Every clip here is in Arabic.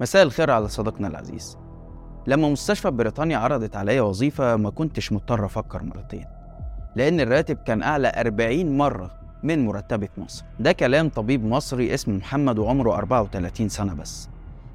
مساء الخير على صديقنا العزيز. لما مستشفى بريطانيا عرضت عليا وظيفة ما كنتش مضطر أفكر مرتين لأن الراتب كان أعلى 40 مرة من مرتبي في مصر. ده كلام طبيب مصري اسمه محمد وعمره 34 سنة بس.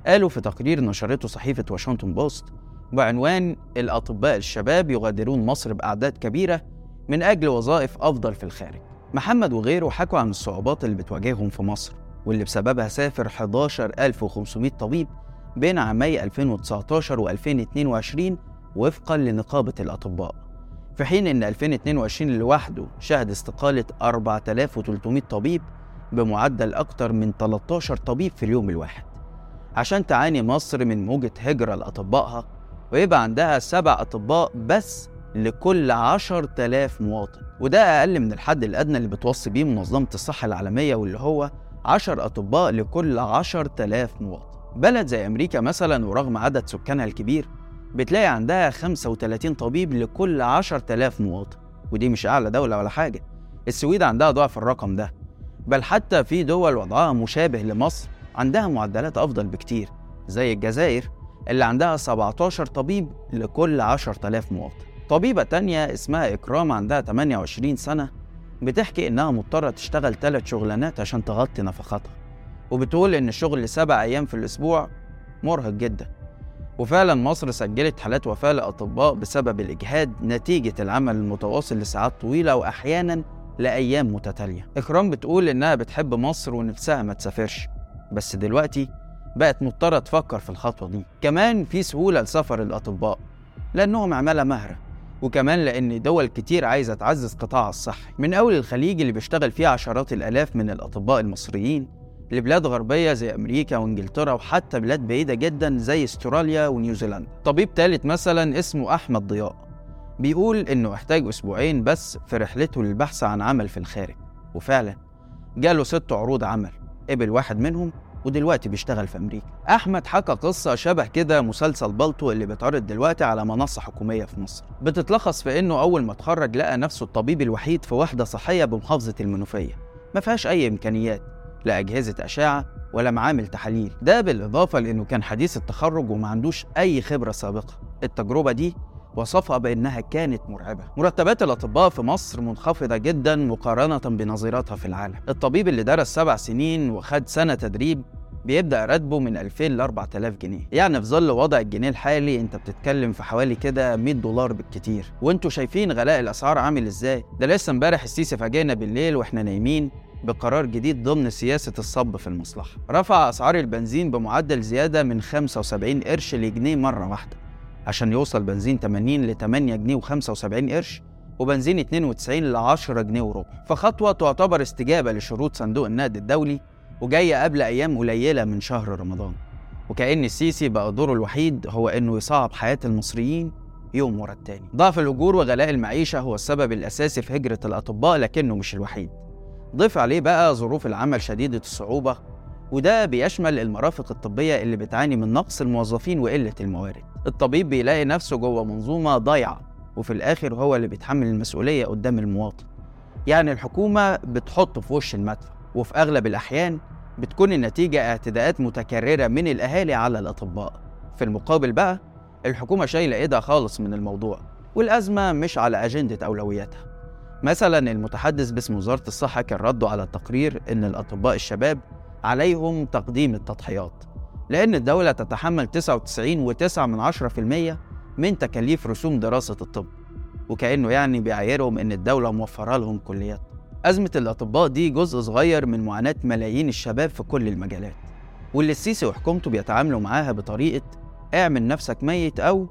قالوا في تقرير نشرته صحيفة واشنطن بوست بعنوان الأطباء الشباب يغادرون مصر بأعداد كبيرة من أجل وظائف أفضل في الخارج محمد وغيره حكوا عن الصعوبات اللي بتواجههم في مصر. واللي بسببها سافر 11500 طبيب بين عامي 2019 و 2022 وفقا لنقابة الأطباء. في حين إن 2022 لوحده شهد استقالة 4300 طبيب بمعدل أكتر من 13 طبيب في اليوم الواحد. عشان تعاني مصر من موجة هجرة لأطبائها ويبقى عندها سبع أطباء بس لكل 10000 مواطن. وده أقل من الحد الأدنى اللي بتوصي بيه منظمة الصحة العالمية واللي هو 10 أطباء لكل 10000 مواطن. بلد زي أمريكا مثلا ورغم عدد سكانها الكبير بتلاقي عندها 35 طبيب لكل 10000 مواطن. ودي مش أعلى دولة ولا حاجة. السويد عندها ضعف الرقم ده. بل حتى في دول وضعها مشابه لمصر عندها معدلات أفضل بكتير زي الجزائر اللي عندها 17 طبيب لكل 10000 مواطن. طبيبة تانية اسمها إكرام عندها 28 سنة بتحكي إنها مضطرة تشتغل ثلاث شغلانات عشان تغطي نفقاتها. وبتقول إن الشغل سبع أيام في الأسبوع مرهق جدا. وفعلا مصر سجلت حالات وفاة لأطباء بسبب الإجهاد نتيجة العمل المتواصل لساعات طويلة وأحيانا لأيام متتالية. إكرام بتقول إنها بتحب مصر ونفسها ما تسافرش. بس دلوقتي بقت مضطرة تفكر في الخطوة دي. كمان في سهولة لسفر الأطباء لأنهم عمالة مهرة. وكمان لأن دول كتير عايزة تعزز قطاع الصحي. من أول الخليج اللي بيشتغل فيه عشرات الآلاف من الأطباء المصريين لبلاد غربية زي أمريكا وإنجلترا وحتى بلاد بعيدة جدا زي استراليا ونيوزيلندا. طبيب ثالث مثلا اسمه أحمد ضياء. بيقول إنه احتاج أسبوعين بس في رحلته للبحث عن عمل في الخارج. وفعلا جاله ست عروض عمل قبل واحد منهم ودلوقتي بيشتغل في أمريكا. أحمد حكى قصة شبه كده مسلسل بالطو اللي بيتعرض دلوقتي على منصة حكومية في مصر. بتتلخص في إنه أول ما اتخرج لقى نفسه الطبيب الوحيد في وحدة صحية بمحافظة المنوفية. ما فيهاش أي إمكانيات لا أجهزة أشعة ولا معامل تحاليل. ده بالإضافة لأنه كان حديث التخرج وما عندوش أي خبرة سابقة. التجربة دي وصفها بأنها كانت مرعبة. مرتبات الأطباء في مصر منخفضة جدا مقارنة بنظيراتها في العالم. الطبيب اللي درس سبع سنين وخد سنة تدريب بيبدأ راتبه من 2000 ل 4000 جنيه. يعني في ظل وضع الجنيه الحالي أنت بتتكلم في حوالي كده 100 دولار بالكتير. وأنتوا شايفين غلاء الأسعار عامل إزاي؟ ده لسه امبارح السيسي فاجئنا بالليل وإحنا نايمين بقرار جديد ضمن سياسة الصب في المصلحة. رفع أسعار البنزين بمعدل زيادة من 75 قرش لجنيه مرة واحدة. عشان يوصل بنزين 80 ل 8 جنيه و75 قرش وبنزين 92 ل 10 جنيه وربع. فخطوة تعتبر استجابة لشروط صندوق النقد الدولي وجاية قبل أيام قليلة من شهر رمضان. وكأن السيسي بقى دوره الوحيد هو إنه يصعب حياة المصريين يوم ورا التاني. ضعف الأجور وغلاء المعيشة هو السبب الأساسي في هجرة الأطباء لكنه مش الوحيد. ضيف عليه بقى ظروف العمل شديدة الصعوبة وده بيشمل المرافق الطبية اللي بتعاني من نقص الموظفين وقلة الموارد. الطبيب بيلاقي نفسه جوه منظومة ضايعة وفي الآخر هو اللي بيتحمل المسؤولية قدام المواطن. يعني الحكومة بتحط في وش المدفع وفي أغلب الأحيان بتكون النتيجة اعتداءات متكررة من الأهالي على الأطباء. في المقابل بقى الحكومة شايلة إيدها خالص من الموضوع والأزمة مش على أجندة أولوياتها. مثلا المتحدث باسم وزارة الصحة كان رده على التقرير إن الأطباء الشباب عليهم تقديم التضحيات لأن الدولة تتحمل 99.9 من 10% من تكاليف رسوم دراسة الطب وكأنه يعني بيعايرهم إن الدولة موفرة لهم كليات. أزمة الأطباء دي جزء صغير من معاناة ملايين الشباب في كل المجالات واللي السيسي وحكومته بيتعاملوا معاها بطريقة اعمل نفسك ميت أو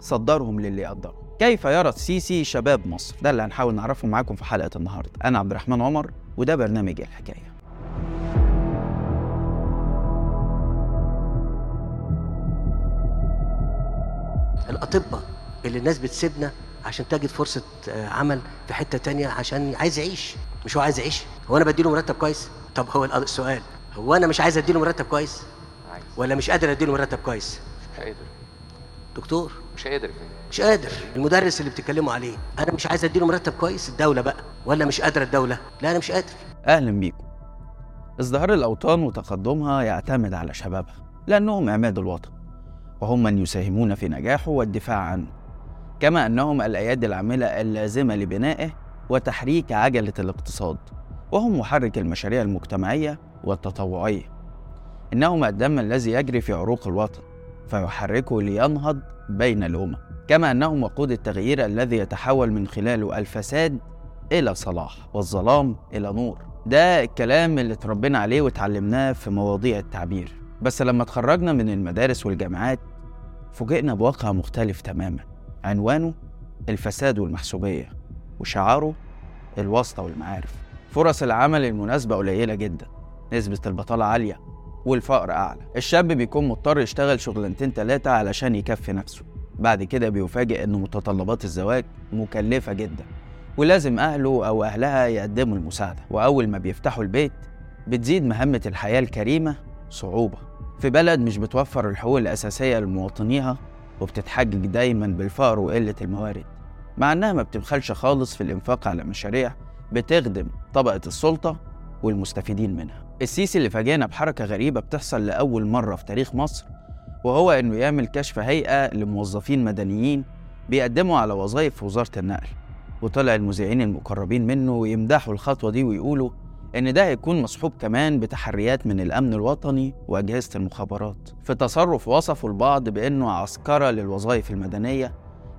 صدرهم للي يقدروا. كيف يرى السيسي شباب مصر؟ ده اللي هنحاول نعرفه معاكم في حلقة النهاردة. أنا عبد الرحمن عمر وده برنامج الحكاية. الأطباء اللي الناس بتسيبنا عشان تجد فرصة آه، عمل في حتة تانية عشان عايز يعيش. مش هو عايز يعيش؟ هو أنا بديله مرتب كويس؟ طب هو السؤال هو أنا مش عايز أديله مرتب كويس؟ عايز. ولا مش قادر أديله مرتب كويس؟ مش قادر. دكتور. مش قادر. مش قادر. المدرس اللي بتتكلموا عليه أنا مش عايز أديله مرتب كويس؟ الدولة بقى. ولا مش قادرة الدولة؟ لا أنا مش قادر. أهلا بيكم. ازدهار الأوطان وتقدمها يعتمد على شبابها لأنهم عماد الوطن. وهم من يساهمون في نجاحه والدفاع عنه كما أنهم الأيادي العاملة اللازمة لبنائه وتحريك عجلة الاقتصاد وهم محرك المشاريع المجتمعية والتطوعية. إنهم الدم الذي يجري في عروق الوطن فيحركه لينهض بين الأمم كما أنهم وقود التغيير الذي يتحول من خلاله الفساد إلى صلاح والظلام إلى نور. ده الكلام اللي اتربينا عليه واتعلمناه في مواضيع التعبير. بس لما اتخرجنا من المدارس والجامعات فوجئنا بواقع مختلف تماما. عنوانه الفساد والمحسوبية وشعاره الواسطة والمعارف. فرص العمل المناسبة قليلة جدا نسبة البطالة عالية والفقر أعلى. الشاب بيكون مضطر يشتغل شغلانتين تلاتة علشان يكفي نفسه. بعد كده بيفاجئ إن متطلبات الزواج مكلفة جدا ولازم أهله أو أهلها يقدموا المساعدة. وأول ما بيفتحوا البيت بتزيد مهمة الحياة الكريمة صعوبة. في بلد مش بتوفر الحقوق الأساسية لمواطنيها وبتتحجج دايما بالفقر وقلة الموارد مع إنها ما بتبخلش خالص في الإنفاق على مشاريع بتخدم طبقة السلطة والمستفيدين منها. السيسي اللي فاجئنا بحركة غريبة بتحصل لأول مرة في تاريخ مصر وهو إنه يعمل كشف هيئة لموظفين مدنيين بيقدموا على وظائف في وزارة النقل وطلع المذيعين المقربين منه يمدحوا الخطوة دي ويقولوا إن ده هيكون مصحوب كمان بتحريات من الأمن الوطني وأجهزة المخابرات. في تصرف وصفوا البعض بأنه عسكرة للوظائف المدنية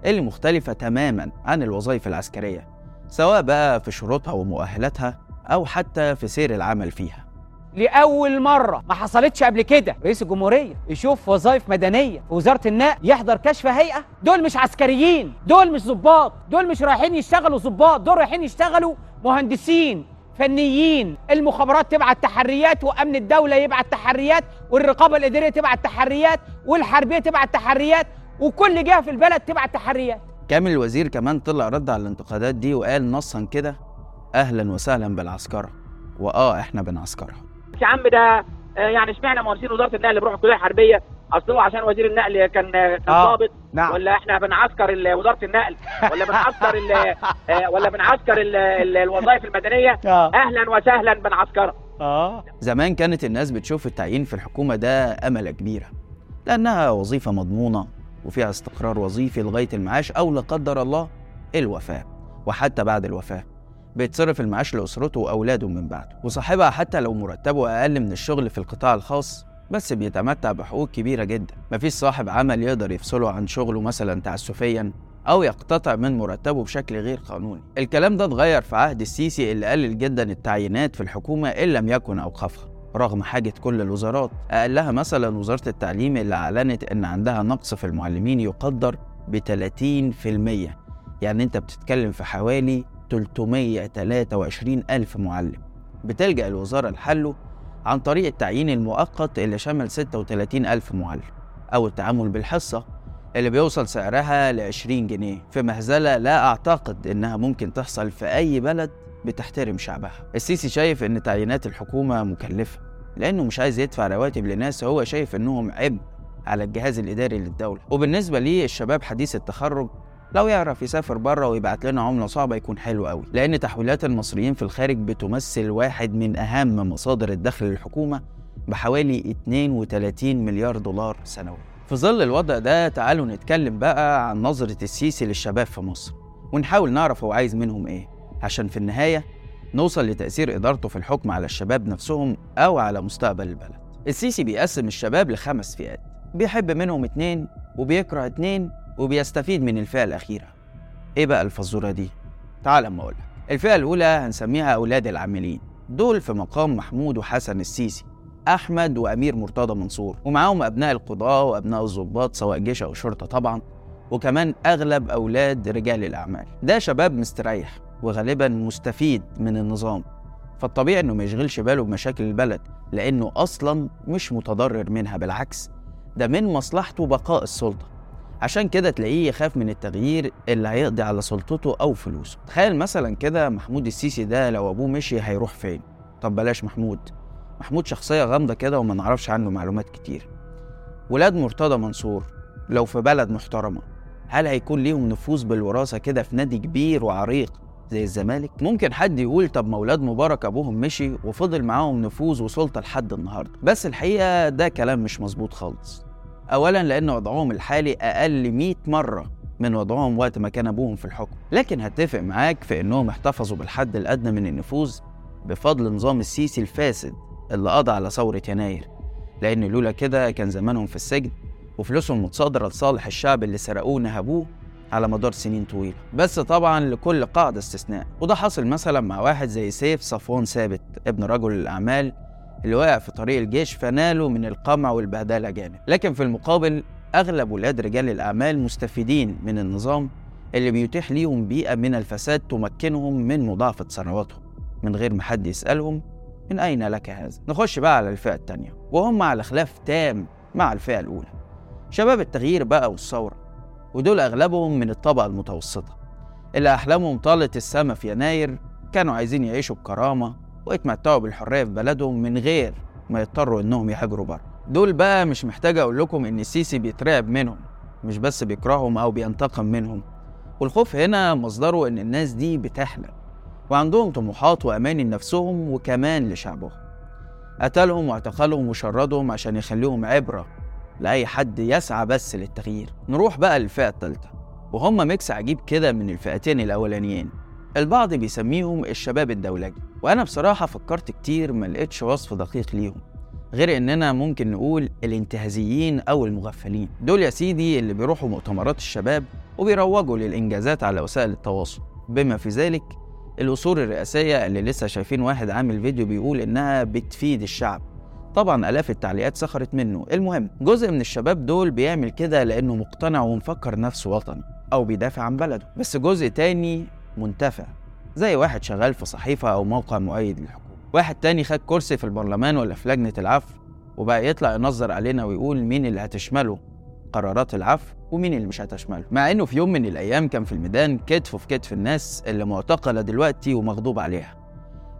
اللي مختلفة تماما عن الوظائف العسكرية سواء بقى في شروطها ومؤهلاتها أو حتى في سير العمل فيها. لأول مرة ما حصلتش قبل كده. رئيس الجمهورية يشوف وظائف مدنية في وزارة النقل يحضر كشف هيئة. دول مش عسكريين دول مش ضباط دول مش رايحين يشتغلوا ضباط دول رايحين يشتغلوا مهندسين. فنيين المخابرات تبعت تحريات وأمن الدولة يبعت تحريات والرقابة الإدارية تبعت تحريات والحربية تبعت تحريات وكل جهة في البلد تبعت تحريات كامل الوزير كمان طلع رد على الانتقادات دي وقال نصا كده أهلا وسهلا بالعسكرة. وآه إحنا بنعسكرها. يا عم ده يعني اشمعنى مهندسين وزارة النقل اللي بيروحوا الكلية الحربية؟ أصل هو عشان وزير النقل كان كان آه، ضابط. نعم. ولا إحنا بنعسكر وزارة النقل؟ ولا بنعسكر ال- آه، ولا بنعسكر ال- ال- الوظائف المدنية؟ آه. أهلا وسهلا بنعسكرها آه. زمان كانت الناس بتشوف التعيين في الحكومة ده أملة كبيرة لأنها وظيفة مضمونة وفيها استقرار وظيفي لغاية المعاش أو لا قدر الله الوفاة وحتى بعد الوفاة. بيتصرف المعاش لأسرته وأولاده من بعده وصاحبها حتى لو مرتبه أقل من الشغل في القطاع الخاص بس بيتمتع بحقوق كبيرة جدا. مفيش صاحب عمل يقدر يفصله عن شغله مثلا تعسفيا أو يقتطع من مرتبه بشكل غير قانوني. الكلام ده اتغير في عهد السيسي اللي قلل جدا التعيينات في الحكومة إن لم يكن أوقفها رغم حاجة كل الوزارات. أقلها مثلا وزارة التعليم اللي أعلنت إن عندها نقص في المعلمين يقدر ب 30% يعني أنت بتتكلم في حوالي 323 ألف معلم. بتلجأ الوزارة لحله عن طريق التعيين المؤقت اللي شمل 36 ألف معلم أو التعامل بالحصة اللي بيوصل سعرها ل 20 جنيه. في مهزلة لا أعتقد إنها ممكن تحصل في أي بلد بتحترم شعبها. السيسي شايف إن تعيينات الحكومة مكلفة لأنه مش عايز يدفع رواتب لناس هو شايف إنهم عبء على الجهاز الإداري للدولة. وبالنسبة ليه الشباب حديث التخرج لو يعرف يسافر بره ويبعت لنا عملة صعبة يكون حلو قوي لأن تحويلات المصريين في الخارج بتمثل واحد من أهم مصادر الدخل للحكومة بحوالي 32 مليار دولار سنويا. في ظل الوضع ده تعالوا نتكلم بقى عن نظرة السيسي للشباب في مصر ونحاول نعرف هو عايز منهم إيه. عشان في النهاية نوصل لتأثير إدارته في الحكم على الشباب نفسهم أو على مستقبل البلد. السيسي بيقسم الشباب لخمس فئات بيحب منهم اتنين وبيكره اتنين وبيستفيد من الفئة الأخيرة. إيه بقى الفزورة دي؟ تعال أما اقولك الفئة الأولى هنسميها أولاد العاملين. دول في مقام محمود وحسن السيسي أحمد وأمير مرتضى منصور. ومعاهم أبناء القضاة وأبناء الضباط سواء جيش أو شرطة طبعا. وكمان أغلب أولاد رجال الأعمال. ده شباب مستريح وغالبا مستفيد من النظام. فالطبيعي إنه ما يشغلش باله بمشاكل البلد لأنه أصلا مش متضرر منها بالعكس ده من مصلحته بقاء السلطة. عشان كده تلاقيه يخاف من التغيير اللي هيقضي على سلطته أو فلوسه. تخيل مثلا كده محمود السيسي ده لو أبوه مشي هيروح فين؟ طب بلاش محمود. محمود شخصية غامضة كده وما نعرفش عنه معلومات كتير. ولاد مرتضى منصور لو في بلد محترمة هل هيكون ليهم نفوذ بالوراثة كده في نادي كبير وعريق زي الزمالك؟ ممكن حد يقول طب ما ولاد مبارك أبوهم مشي وفضل معاهم نفوذ وسلطة لحد النهارده. بس الحقيقة ده كلام مش مظبوط خالص. اولا لأن وضعهم الحالي أقل 100 مرة من وضعهم وقت ما كان أبوهم في الحكم. لكن هتفق معاك في إنهم احتفظوا بالحد الأدنى من النفوذ بفضل نظام السيسي الفاسد اللي قضى على ثورة يناير. لأن لولا كده كان زمانهم في السجن وفلوسهم متصادره لصالح الشعب اللي سرقوه ونهبوه على مدار سنين طويلة. بس طبعا لكل قاعدة استثناء. وده حصل مثلا مع واحد زي سيف صفوان ثابت ابن رجل الأعمال اللي وقع في طريق الجيش فناله من القمع والبهدلة جانب لكن في المقابل أغلب ولاد رجال الأعمال مستفيدين من النظام اللي بيتيح ليهم بيئة من الفساد تمكنهم من مضاعفة ثرواتهم من غير ما حد يسألهم من أين لك هذا. نخش بقى على الفئة التانية وهم على خلاف تام مع الفئة الأولى. شباب التغيير بقى والثورة ودول أغلبهم من الطبقة المتوسطة اللي أحلامهم طالت السما في يناير كانوا عايزين يعيشوا بكرامة ويتمتعوا بالحرية في بلدهم من غير ما يضطروا إنهم يهاجروا بره. دول بقى مش محتاج أقول لكم إن السيسي بيترعب منهم مش بس بيكرههم أو بينتقم منهم. والخوف هنا مصدره إن الناس دي بتحلم وعندهم طموحات وأماني لنفسهم وكمان لشعبهم. قتلهم واعتقلهم وشردهم عشان يخليهم عبرة لأي حد يسعى بس للتغيير. نروح بقى للفئة التالتة وهم ميكس عجيب كده من الفئتين الأولانيين. البعض بيسميهم الشباب الدولجي. وأنا بصراحة فكرت كتير ما لقيتش وصف دقيق ليهم غير إننا ممكن نقول الانتهازيين أو المغفلين. دول يا سيدي اللي بيروحوا مؤتمرات الشباب وبيروجوا للإنجازات على وسائل التواصل. بما في ذلك الأصول الرئاسية اللي لسه شايفين واحد عامل فيديو بيقول إنها بتفيد الشعب. طبعا آلاف التعليقات سخرت منه. المهم جزء من الشباب دول بيعمل كده لأنه مقتنع ومفكر نفسه وطني أو بيدافع عن بلده. بس جزء تاني منتفع. زي واحد شغال في صحيفة أو موقع مؤيد للحكومة. واحد تاني خد كرسي في البرلمان ولا في لجنة العفو وبقى يطلع ينظر علينا ويقول مين اللي هتشمله قرارات العفو ومين اللي مش هتشمله. مع إنه في يوم من الأيام كان في الميدان كتفه في كتف الناس اللي معتقلة دلوقتي ومغضوب عليها.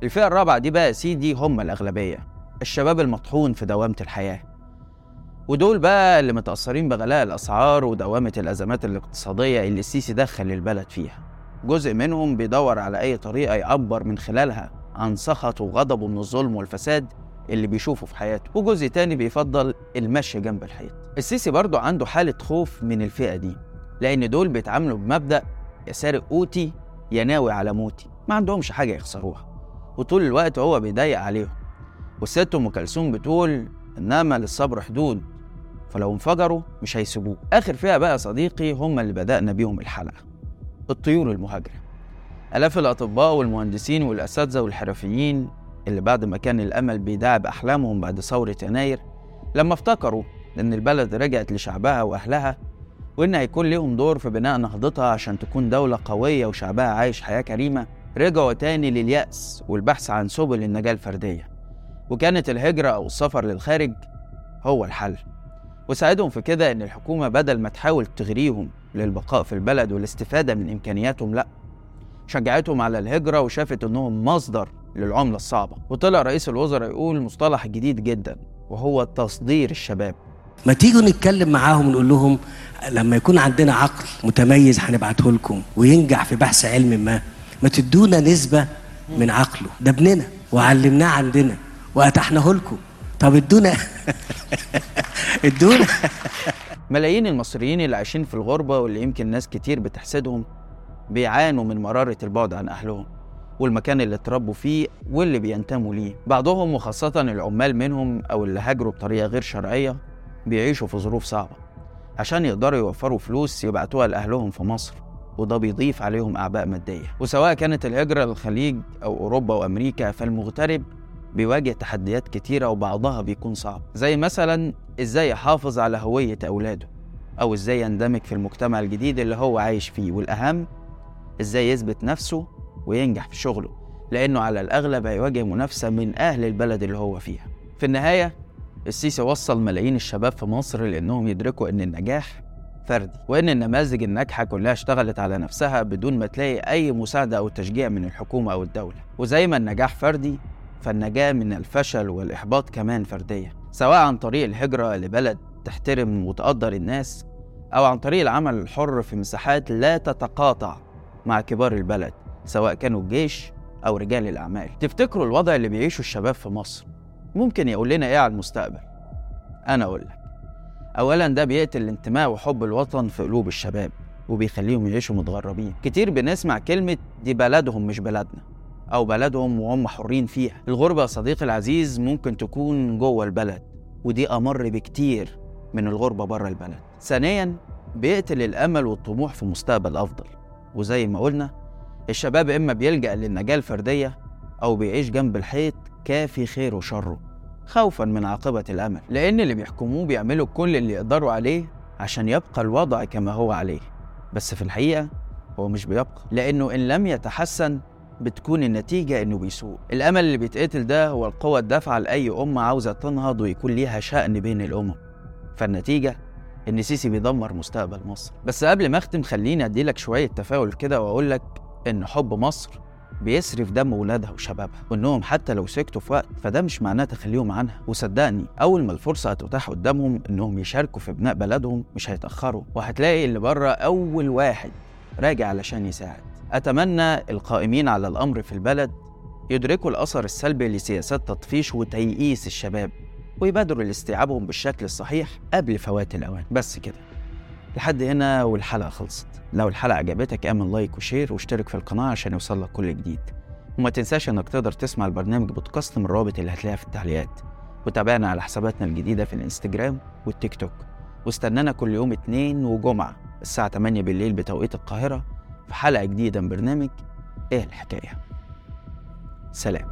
الفئة الرابعة دي بقى سيدي هم الأغلبية الشباب المطحون في دوامة الحياة. ودول بقى اللي متأثرين بغلاء الأسعار ودوامة الأزمات الاقتصادية اللي السيسي دخل البلد فيها. جزء منهم بيدور على أي طريقة يعبر من خلالها عن سخطه وغضبه من الظلم والفساد اللي بيشوفه في حياته. وجزء تاني بيفضل المشي جنب الحيط. السيسي برضه عنده حالة خوف من الفئة دي لأن دول بيتعاملوا بمبدأ يا سارق قوتي يا ناوي على موتي. ما عندهمش حاجة يخسروها وطول الوقت هو بيضايق عليهم. والست أم كلثوم بتقول إنما للصبر حدود فلو انفجروا مش هيسيبوه آخر فئة بقى صديقي هم اللي بدأنا بيهم الحلقة. الطيور المهاجرة. آلاف الأطباء والمهندسين والأساتذة والحرفيين اللي بعد ما كان الأمل بيداعب أحلامهم بعد ثورة يناير لما افتكروا إن البلد رجعت لشعبها وأهلها وإن هيكون ليهم دور في بناء نهضتها عشان تكون دولة قوية وشعبها عايش حياة كريمة رجعوا تاني لليأس والبحث عن سبل النجاة الفردية. وكانت الهجرة أو السفر للخارج هو الحل. وساعدهم في كده إن الحكومة بدل ما تحاول تغريهم للبقاء في البلد والاستفادة من إمكانياتهم لأ شجعتهم على الهجرة وشافت إنهم مصدر للعملة الصعبة. وطلع رئيس الوزراء يقول مصطلح جديد جدا وهو تصدير الشباب. ما تيجوا نتكلم معاهم ونقول لهم لما يكون عندنا عقل متميز هنبعته لكم وينجح في بحث علم ما ما تدونا نسبة من عقله. ده ابننا وعلمناه عندنا واتحناه لكم. طب ادونا ادونا ملايين المصريين اللي عايشين في الغربة واللي يمكن ناس كتير بتحسدهم بيعانوا من مرارة البعد عن أهلهم والمكان اللي اتربوا فيه واللي بينتموا ليه. بعضهم وخاصة العمال منهم أو اللي هاجروا بطريقة غير شرعية بيعيشوا في ظروف صعبة عشان يقدروا يوفروا فلوس يبعتوها لأهلهم في مصر وده بيضيف عليهم أعباء مادية. وسواء كانت الهجرة للخليج أو أوروبا وأمريكا فالمغترب بيواجه تحديات كتيرة وبعضها بيكون صعب. زي مثلا إزاي يحافظ على هوية أولاده أو إزاي يندمج في المجتمع الجديد اللي هو عايش فيه والأهم إزاي يثبت نفسه وينجح في شغله. لأنه على الأغلب هيواجه منافسة من أهل البلد اللي هو فيها. في النهاية السيسي وصل ملايين الشباب في مصر لأنهم يدركوا أن النجاح فردي وأن النماذج الناجحة كلها اشتغلت على نفسها بدون ما تلاقي أي مساعدة أو تشجيع من الحكومة أو الدولة. وزي ما النجاح فردي فالنجاة من الفشل والإحباط كمان فردية سواء عن طريق الهجرة لبلد تحترم وتقدر الناس أو عن طريق العمل الحر في مساحات لا تتقاطع مع كبار البلد سواء كانوا الجيش أو رجال الأعمال. تفتكروا الوضع اللي بيعيشه الشباب في مصر ممكن يقول لنا إيه على المستقبل؟ أنا أقول لك أولا ده بيقتل الانتماء وحب الوطن في قلوب الشباب وبيخليهم يعيشوا متغربين. كتير بنسمع كلمة دي بلدهم مش بلدنا. أو بلدهم وهم حرين فيها. الغربة يا صديقي العزيز ممكن تكون جوه البلد ودي أمر بكتير من الغربة بره البلد. ثانيا بيقتل الأمل والطموح في مستقبل أفضل. وزي ما قلنا الشباب إما بيلجأ للنجاة الفردية أو بيعيش جنب الحيط كافي خير وشره خوفا من عاقبة الأمل. لأن اللي بيحكموه بيعملوا كل اللي يقدروا عليه عشان يبقى الوضع كما هو عليه. بس في الحقيقة هو مش بيبقى لأنه إن لم يتحسن بتكون النتيجة إنه بيسوء. الأمل اللي بيتقتل ده هو القوة الدافعة لأي أمة عاوزة تنهض ويكون ليها شأن بين الأمم. فالنتيجة إن سيسي بيدمر مستقبل مصر. بس قبل ما أختم خليني أديلك شوية تفاؤل كده وأقول لك إن حب مصر بيسرف دم ولادها وشبابها وإنهم حتى لو سكتوا في وقت فده مش معناه تخليهم عنها. وصدقني أول ما الفرصة هتتاح قدامهم إنهم يشاركوا في بناء بلدهم مش هيتأخروا. وهتلاقي اللي بره أول واحد راجع علشان يساعد. أتمنى القائمين على الأمر في البلد يدركوا الأثر السلبي لسياسات تطفيش وتيئيس الشباب ويبادروا لاستيعابهم بالشكل الصحيح قبل فوات الأوان. بس كده. لحد هنا والحلقة خلصت. لو الحلقة عجبتك اعمل like و share واشترك في القناة عشان يوصلك كل جديد. وما تنساش إنك تقدر تسمع البرنامج بودكاست من الرابط اللي هتلاقيها في التعليقات. وتابعنا على حساباتنا الجديدة في الإنستجرام والتيك توك. واستنانا كل يوم اتنين وجمعة الساعة 8 بالليل بتوقيت القاهرة في حلقة جديدة من برنامج إيه الحكاية. سلام.